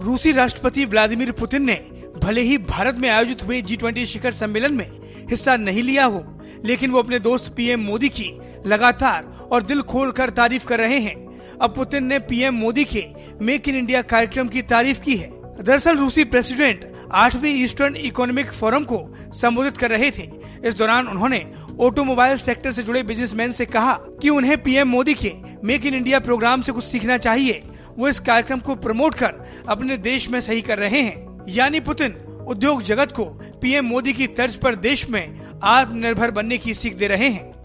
रूसी राष्ट्रपति Vladimir Putin ने भले ही भारत में आयोजित हुए जी ट्वेंटी शिखर सम्मेलन में हिस्सा नहीं लिया हो, लेकिन वो अपने दोस्त पीएम मोदी की लगातार और दिल खोल कर तारीफ़ कर रहे हैं। अब पुतिन ने पीएम मोदी के मेक इन इंडिया कार्यक्रम की तारीफ़ की है। दरअसल रूसी प्रेसिडेंट आठवीं ईस्टर्न इकोनॉमिक फोरम को संबोधित कर रहे थे। इस दौरान उन्होंने ऑटोमोबाइल सेक्टर से जुड़े बिजनेसमैन से कहा कि उन्हें पीएम मोदी के मेक इन इंडिया प्रोग्राम से कुछ सीखना चाहिए। वो इस कार्यक्रम को प्रमोट कर अपने देश में सही कर रहे हैं। यानी पुतिन, उद्योग जगत को पीएम मोदी की तर्ज पर देश में आत्मनिर्भर बनने की सीख दे रहे हैं।